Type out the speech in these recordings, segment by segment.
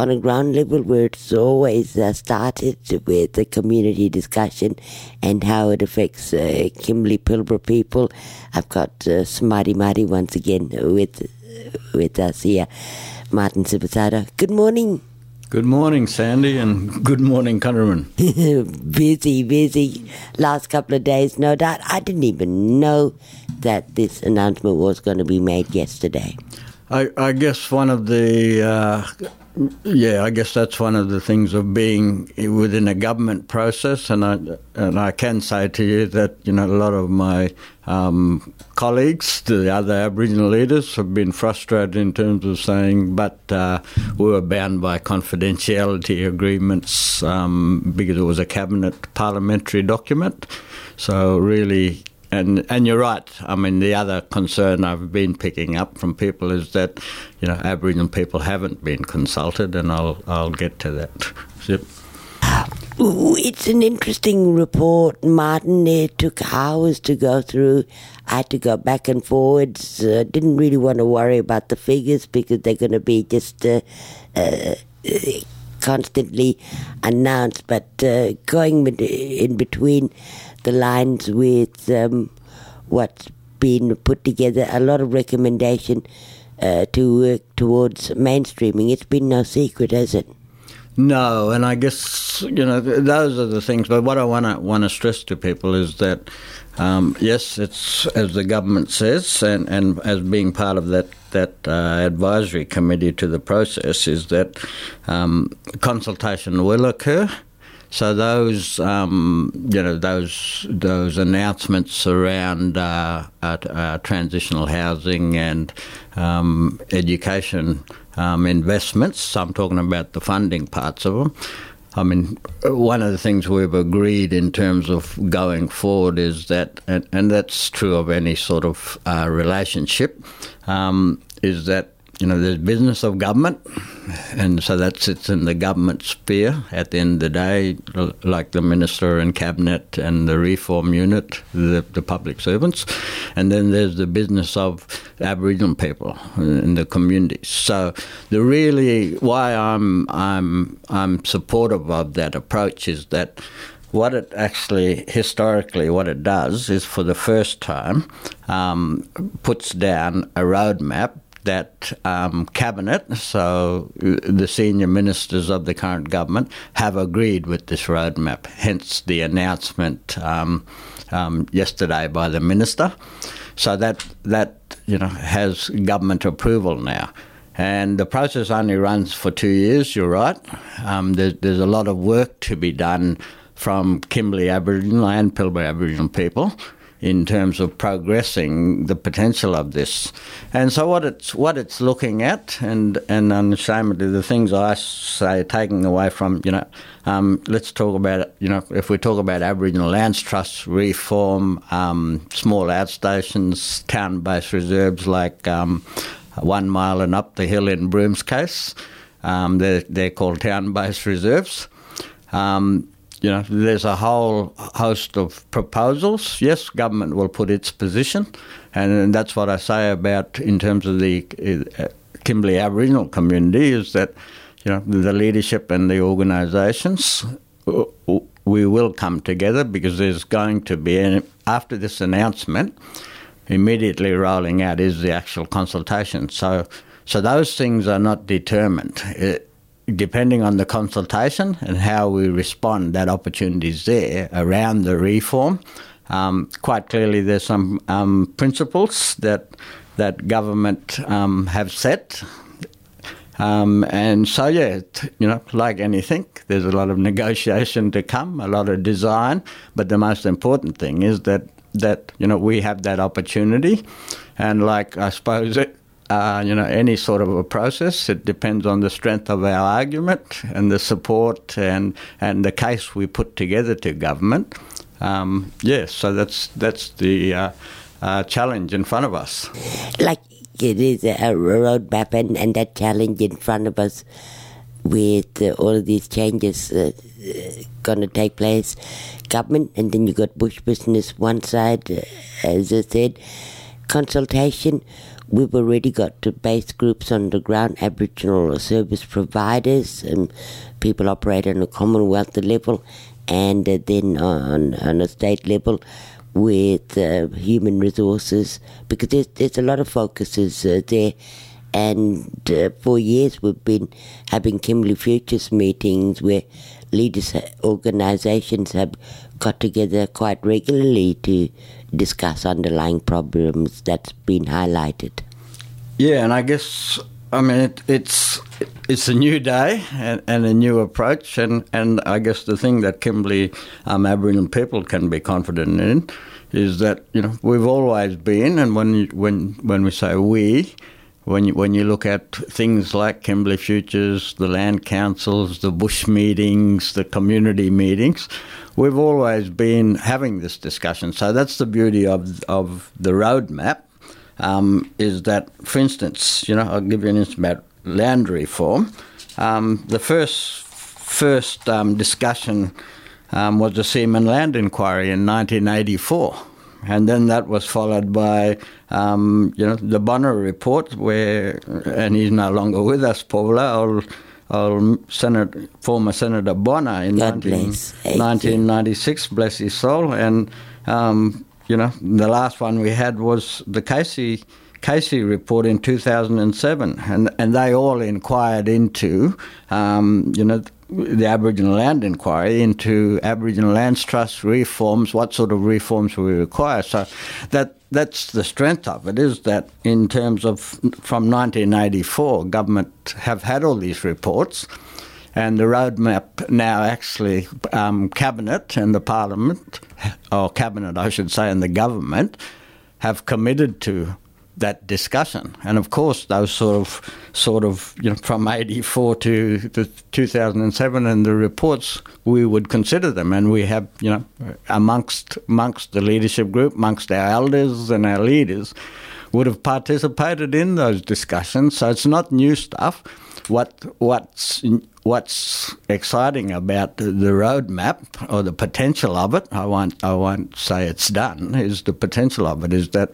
on a ground level where it's always uh, started with the community discussion and how it affects uh, Kimberley Pilbara people. I've got uh, Smarty Marty once again with with us here, Martin Sibosado. Good morning. Good morning, Sandy, and good morning, countrymen. busy, busy. Last couple of days, no doubt. I didn't even know that this announcement was going to be made yesterday. I, I guess one of the uh, yeah, I guess that's one of the things of being within a government process, and I and I can say to you that you know a lot of my um, colleagues, the other Aboriginal leaders, have been frustrated in terms of saying, but uh, we were bound by confidentiality agreements um, because it was a cabinet parliamentary document. So really, and and you're right. I mean, the other concern I've been picking up from people is that you know Aboriginal people haven't been consulted, and I'll I'll get to that. Yep. It's an interesting report, Martin. It took hours to go through. I had to go back and forwards. Uh, didn't really want to worry about the figures because they're going to be just uh, uh, constantly announced. But uh, going in between the lines with um, what's been put together, a lot of recommendation uh, to work towards mainstreaming. It's been no secret, has it? No, and I guess you know those are the things. But what I want to want to stress to people is that um, yes, it's as the government says, and, and as being part of that that uh, advisory committee to the process is that um, consultation will occur. So those, um, you know, those those announcements around uh, uh, uh, transitional housing and um, education um, investments. So I'm talking about the funding parts of them. I mean, one of the things we've agreed in terms of going forward is that, and, and that's true of any sort of uh, relationship, um, is that you know, there's business of government, and so that sits in the government sphere at the end of the day, like the minister and cabinet and the reform unit, the, the public servants. And then there's the business of Aboriginal people in the communities. So the really why I'm I'm I'm supportive of that approach is that what it actually historically what it does is for the first time um, puts down a roadmap that um, cabinet, so the senior ministers of the current government, have agreed with this roadmap. Hence the announcement um, um, yesterday by the minister. So that that you know has government approval now. And the process only runs for two years. You're right. Um, there's, there's a lot of work to be done from Kimberley Aboriginal and Pilbara Aboriginal people in terms of progressing the potential of this. And so what it's what it's looking at, and and unashamedly the things I say taking away from you know, um, let's talk about you know if we talk about Aboriginal Lands Trust reform, um, small outstations, town-based reserves like um, one mile and up the hill in Broome's case, um, they're they're called town-based reserves. Um, you know, there's a whole host of proposals. Yes, government will put its position, and, that's what I say about in terms of the uh, Kimberley Aboriginal community is that you know the leadership and the organisations uh, we will come together because there's going to be after this announcement immediately rolling out is the actual consultation. So so those things are not determined. It, depending on the consultation and how we respond, that opportunity is there around the reform. Um, quite clearly, there's some um, principles that that government um, have set. Um, and so, yeah, you know, like anything, there's a lot of negotiation to come, a lot of design. But the most important thing is that that you know we have that opportunity, and like I suppose it, uh, you know, any sort of a process. It depends on the strength of our argument and the support and, and the case we put together to government. Um, yes, so that's that's the uh, uh, challenge in front of us. Like it is a roadmap, and, and that challenge in front of us with uh, all of these changes uh, going to take place. Government, and then you got bush business one side, uh, as I said, consultation we've already got to base groups on the ground, Aboriginal service providers, and people operate on a Commonwealth level, and then on, on a state level with uh, human resources, because there's, there's a lot of focuses uh, there. And uh, for years, we've been having Kimberley Futures meetings where leaders, organizations have got together quite regularly to discuss underlying problems that's been highlighted. Yeah, and I guess I mean it, it's it's a new day and, and, a new approach, and, and I guess the thing that Kimberley um, Aboriginal people can be confident in is that you know we've always been, and when when when we say we, when you, when you look at things like Kimberley Futures, the land councils, the bush meetings, the community meetings, we've always been having this discussion. So that's the beauty of of the roadmap. Um, is that, for instance, you know, I'll give you an instance about land reform. Um, the first first um, discussion um, was the Seaman Land Inquiry in 1984 and then that was followed by um, you know the Bonner report, where and he's no longer with us, Paula. Old, Senator, former Senator Bonner in 19, 1996, bless his soul, and um, you know the last one we had was the Casey. Casey report in 2007, and and they all inquired into, um, you know, the Aboriginal Land Inquiry into Aboriginal Lands Trust reforms, what sort of reforms we require. So that that's the strength of it is that in terms of from 1984, government have had all these reports, and the roadmap now actually um, cabinet and the parliament, or cabinet I should say, and the government have committed to that discussion. And of course, those sort of, sort of, you know, from '84 to the 2007 and the reports, we would consider them, and we have, you know, amongst amongst the leadership group, amongst our elders and our leaders, would have participated in those discussions. So it's not new stuff. What what's what's exciting about the, the roadmap or the potential of it, I won't I won't say it's done. Is the potential of it is that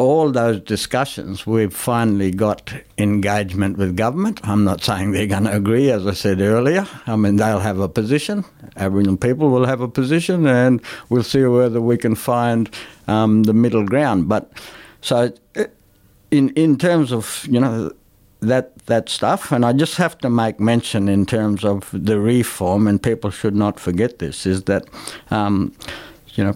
all those discussions, we've finally got engagement with government. I'm not saying they're going to agree, as I said earlier. I mean, they'll have a position. Aboriginal people will have a position, and we'll see whether we can find um, the middle ground. But so, in in terms of you know that that stuff, and I just have to make mention in terms of the reform, and people should not forget this, is that um, you know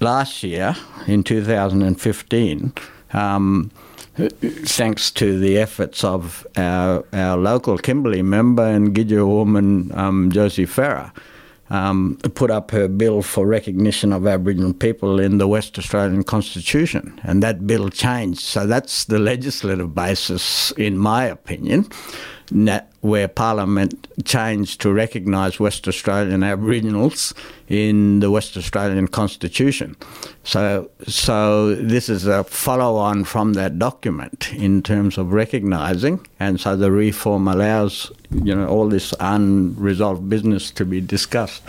last year, in 2015, um, thanks to the efforts of our, our local Kimberley member and Gidja woman um, Josie Farrer, um, put up her bill for recognition of Aboriginal people in the West Australian Constitution, and that bill changed. So that's the legislative basis, in my opinion, where Parliament changed to recognise West Australian Aboriginals in the West Australian Constitution. So, so this is a follow-on from that document in terms of recognising, and so the reform allows you know all this unresolved business to be discussed.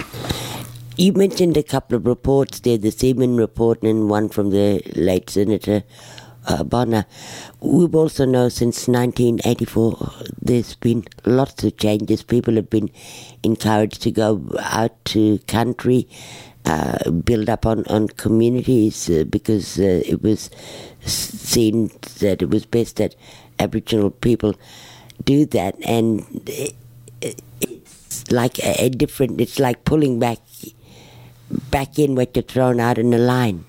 You mentioned a couple of reports there, the Seaman report and one from the late Senator uh, Bonner. We've also know since 1984 there's been lots of changes. People have been encouraged to go out to country, uh, build up on, on communities uh, because uh, it was seen that it was best that Aboriginal people do that. And it's like a, a different, it's like pulling back back in what you're thrown out in the line.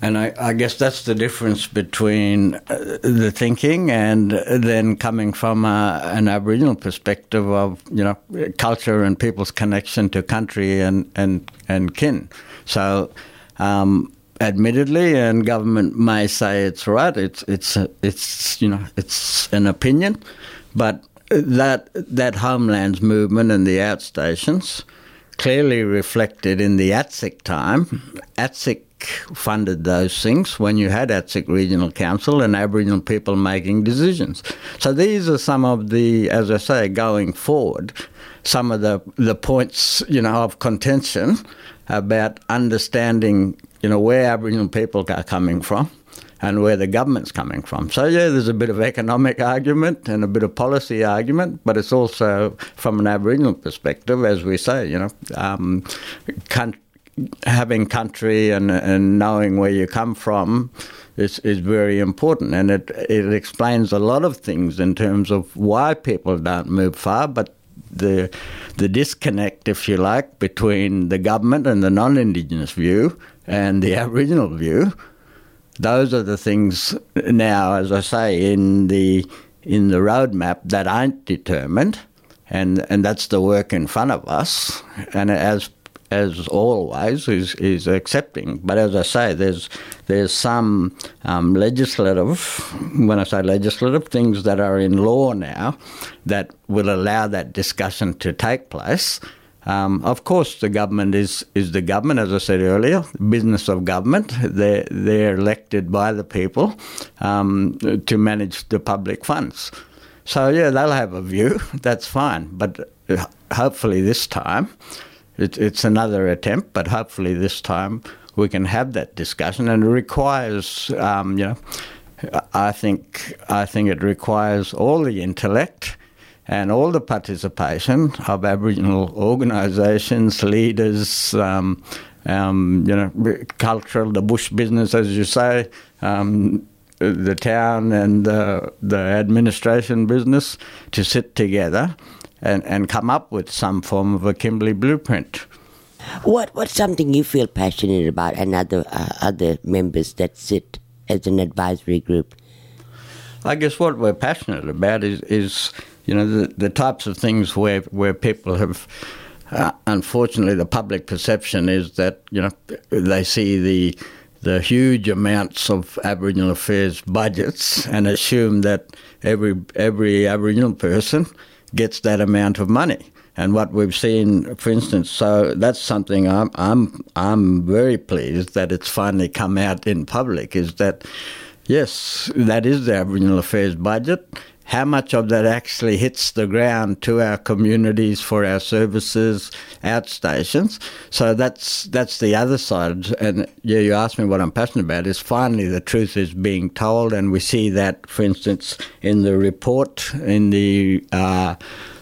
And I, I, guess that's the difference between uh, the thinking and then coming from uh, an Aboriginal perspective of you know culture and people's connection to country and and and kin. So. Um, admittedly, and government may say it's right. It's it's it's you know it's an opinion, but that that homelands movement and the outstations clearly reflected in the ATSIC time. ATSIC funded those things when you had ATSIC Regional Council and Aboriginal people making decisions. So these are some of the, as I say, going forward, some of the, the points, you know, of contention about understanding, you know, where Aboriginal people are coming from and where the government's coming from. So, yeah, there's a bit of economic argument and a bit of policy argument, but it's also from an Aboriginal perspective, as we say, you know, um, having country and, and knowing where you come from is, is very important. And it, it explains a lot of things in terms of why people don't move far, but the, the disconnect, if you like, between the government and the non Indigenous view and the Aboriginal view those are the things now, as I say, in the in the roadmap that aren't determined, and and that's the work in front of us. And as as always, is is accepting. But as I say, there's there's some um, legislative, when I say legislative, things that are in law now that will allow that discussion to take place. Um, of course, the government is, is the government, as I said earlier, business of government. They're, they're elected by the people um, to manage the public funds. So, yeah, they'll have a view, that's fine. But uh, hopefully, this time, it, it's another attempt, but hopefully, this time we can have that discussion. And it requires, um, you know, I think, I think it requires all the intellect and all the participation of Aboriginal organisations, leaders, um, um, you know, cultural, the bush business, as you say, um, the town and uh, the administration business to sit together and, and come up with some form of a Kimberley blueprint. What what's something you feel passionate about, and other uh, other members that sit as an advisory group? I guess what we're passionate about is is you know, the, the types of things where, where people have, uh, unfortunately, the public perception is that, you know, they see the, the huge amounts of Aboriginal affairs budgets and assume that every, every Aboriginal person gets that amount of money. And what we've seen, for instance, so that's something I'm, I'm, I'm very pleased that it's finally come out in public is that, yes, that is the Aboriginal Affairs budget how much of that actually hits the ground to our communities for our services, outstations. So that's that's the other side. And yeah, you asked me what I'm passionate about. Is finally the truth is being told, and we see that, for instance, in the report in the. Uh,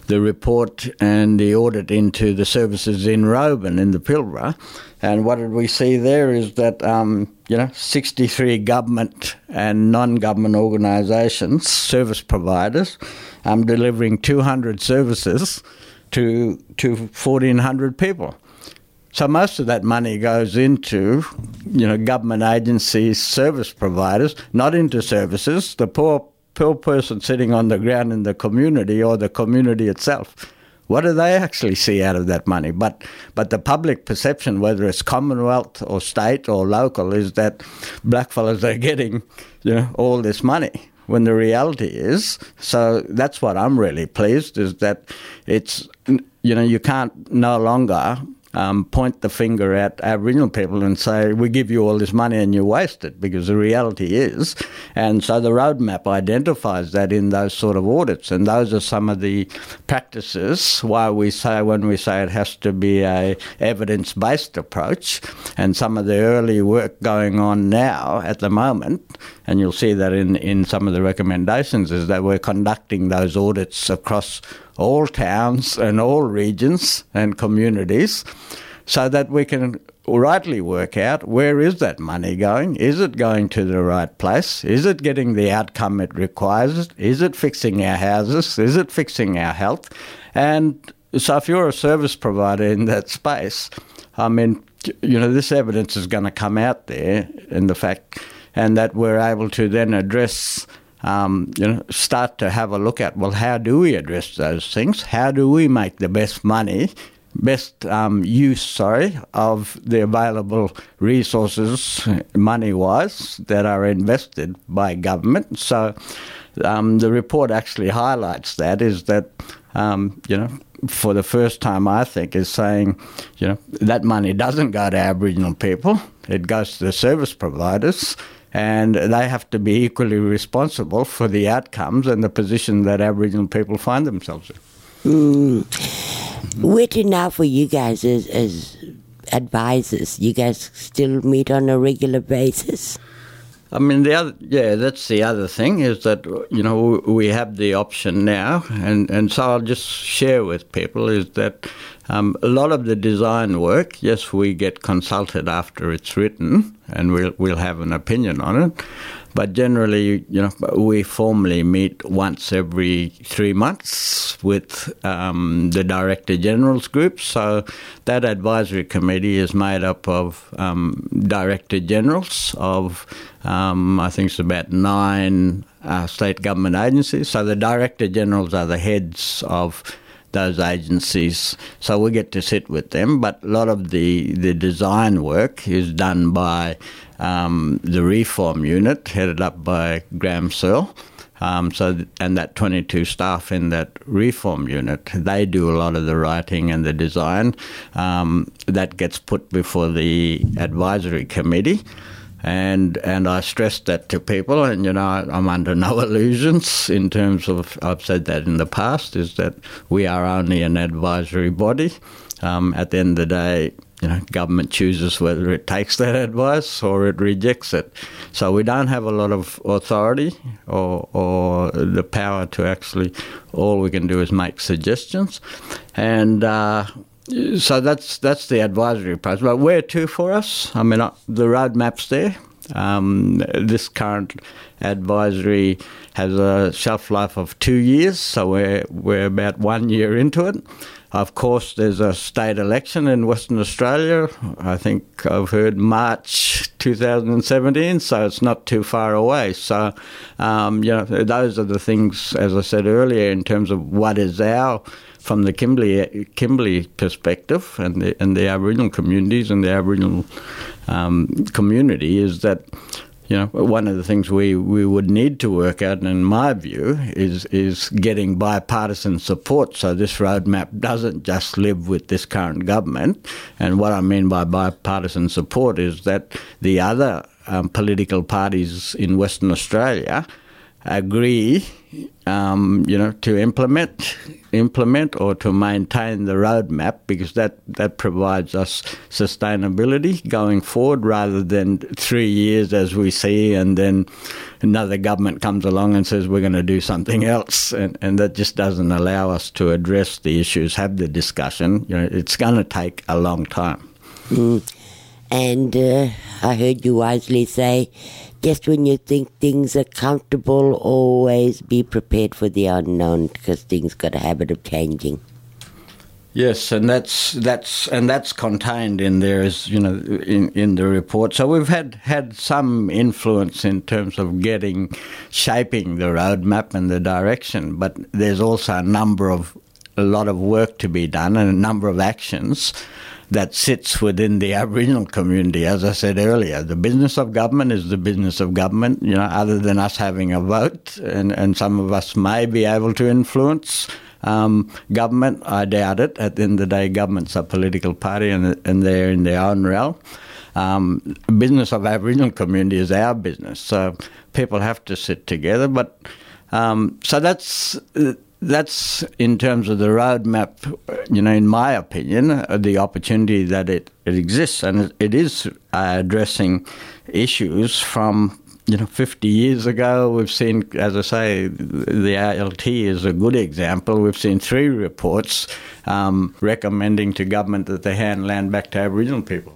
the report and the audit into the services in Roebourne in the Pilbara. And what did we see there is that, um, you know, 63 government and non government organisations, service providers, um, delivering 200 services to, to 1,400 people. So most of that money goes into, you know, government agencies, service providers, not into services. The poor poor person sitting on the ground in the community or the community itself. What do they actually see out of that money? But but the public perception, whether it's Commonwealth or state or local, is that blackfellas are getting, you know, all this money. When the reality is, so that's what I'm really pleased is that it's, you know, you can't no longer um, point the finger at Aboriginal people and say, we give you all this money and you waste it, because the reality is. And so the roadmap identifies that in those sort of audits. And those are some of the practices why we say, when we say it has to be a evidence-based approach, and some of the early work going on now at the moment, and you'll see that in, in some of the recommendations, is that we're conducting those audits across all towns and all regions and communities so that we can rightly work out where is that money going? Is it going to the right place? Is it getting the outcome it requires? Is it fixing our houses? Is it fixing our health? And so if you're a service provider in that space, I mean, you know, this evidence is going to come out there in the fact, and that we're able to then address um, you know, start to have a look at well, how do we address those things? How do we make the best money, best um, use, sorry, of the available resources, money-wise, that are invested by government? So, um, the report actually highlights that is that um, you know for the first time, I think, is saying, you know, that money doesn't go to Aboriginal people; it goes to the service providers and they have to be equally responsible for the outcomes and the position that Aboriginal people find themselves in. Mm. Where to now for you guys as, as advisors? You guys still meet on a regular basis? I mean, the other, yeah, that's the other thing is that you know we have the option now, and and so I'll just share with people is that um, a lot of the design work, yes, we get consulted after it's written, and we'll we'll have an opinion on it. But generally, you know, we formally meet once every three months with um, the Director General's group. So that advisory committee is made up of um, Director Generals of, um, I think it's about nine uh, state government agencies. So the Director Generals are the heads of those agencies. So we get to sit with them, but a lot of the, the design work is done by um, the reform unit headed up by Grahame Searle. Um, so and that 22 staff in that reform unit, they do a lot of the writing and the design. Um, that gets put before the advisory committee. And and I stress that to people, and you know I'm under no illusions in terms of I've said that in the past is that we are only an advisory body. Um, at the end of the day, you know, government chooses whether it takes that advice or it rejects it. So we don't have a lot of authority or, or the power to actually. All we can do is make suggestions, and. Uh, so that's that's the advisory process. But where to for us? I mean, uh, the roadmap's there. Um, this current advisory has a shelf life of two years, so we're we're about one year into it. Of course, there's a state election in Western Australia. I think I've heard March 2017, so it's not too far away. So, um, you know, those are the things, as I said earlier, in terms of what is our from the Kimberley Kimberley perspective and the, and the Aboriginal communities and the Aboriginal um, community is that you know, one of the things we, we would need to work out, and in my view, is is getting bipartisan support so this roadmap doesn't just live with this current government. And what I mean by bipartisan support is that the other um, political parties in Western Australia agree, um, you know, to implement implement or to maintain the roadmap because that, that provides us sustainability going forward rather than three years as we see and then another government comes along and says we're going to do something else and, and that just doesn't allow us to address the issues, have the discussion. You know, it's going to take a long time. Mm. And uh, I heard you wisely say just when you think things are comfortable, always be prepared for the unknown because things got a habit of changing. Yes, and that's that's and that's contained in there, as you know, in, in the report. So we've had had some influence in terms of getting shaping the roadmap and the direction, but there's also a number of a lot of work to be done and a number of actions that sits within the Aboriginal community. As I said earlier, the business of government is the business of government, you know, other than us having a vote, and, and some of us may be able to influence. Um, government, I doubt it. At the end of the day, government's a political party and, and they're in their own realm. Um, business of Aboriginal community is our business, so people have to sit together. But um, so that's that's in terms of the roadmap, you know, in my opinion, uh, the opportunity that it, it exists. And it is uh, addressing issues from, you know, 50 years ago. We've seen, as I say, the ALT is a good example. We've seen three reports um, recommending to government that they hand land back to Aboriginal people.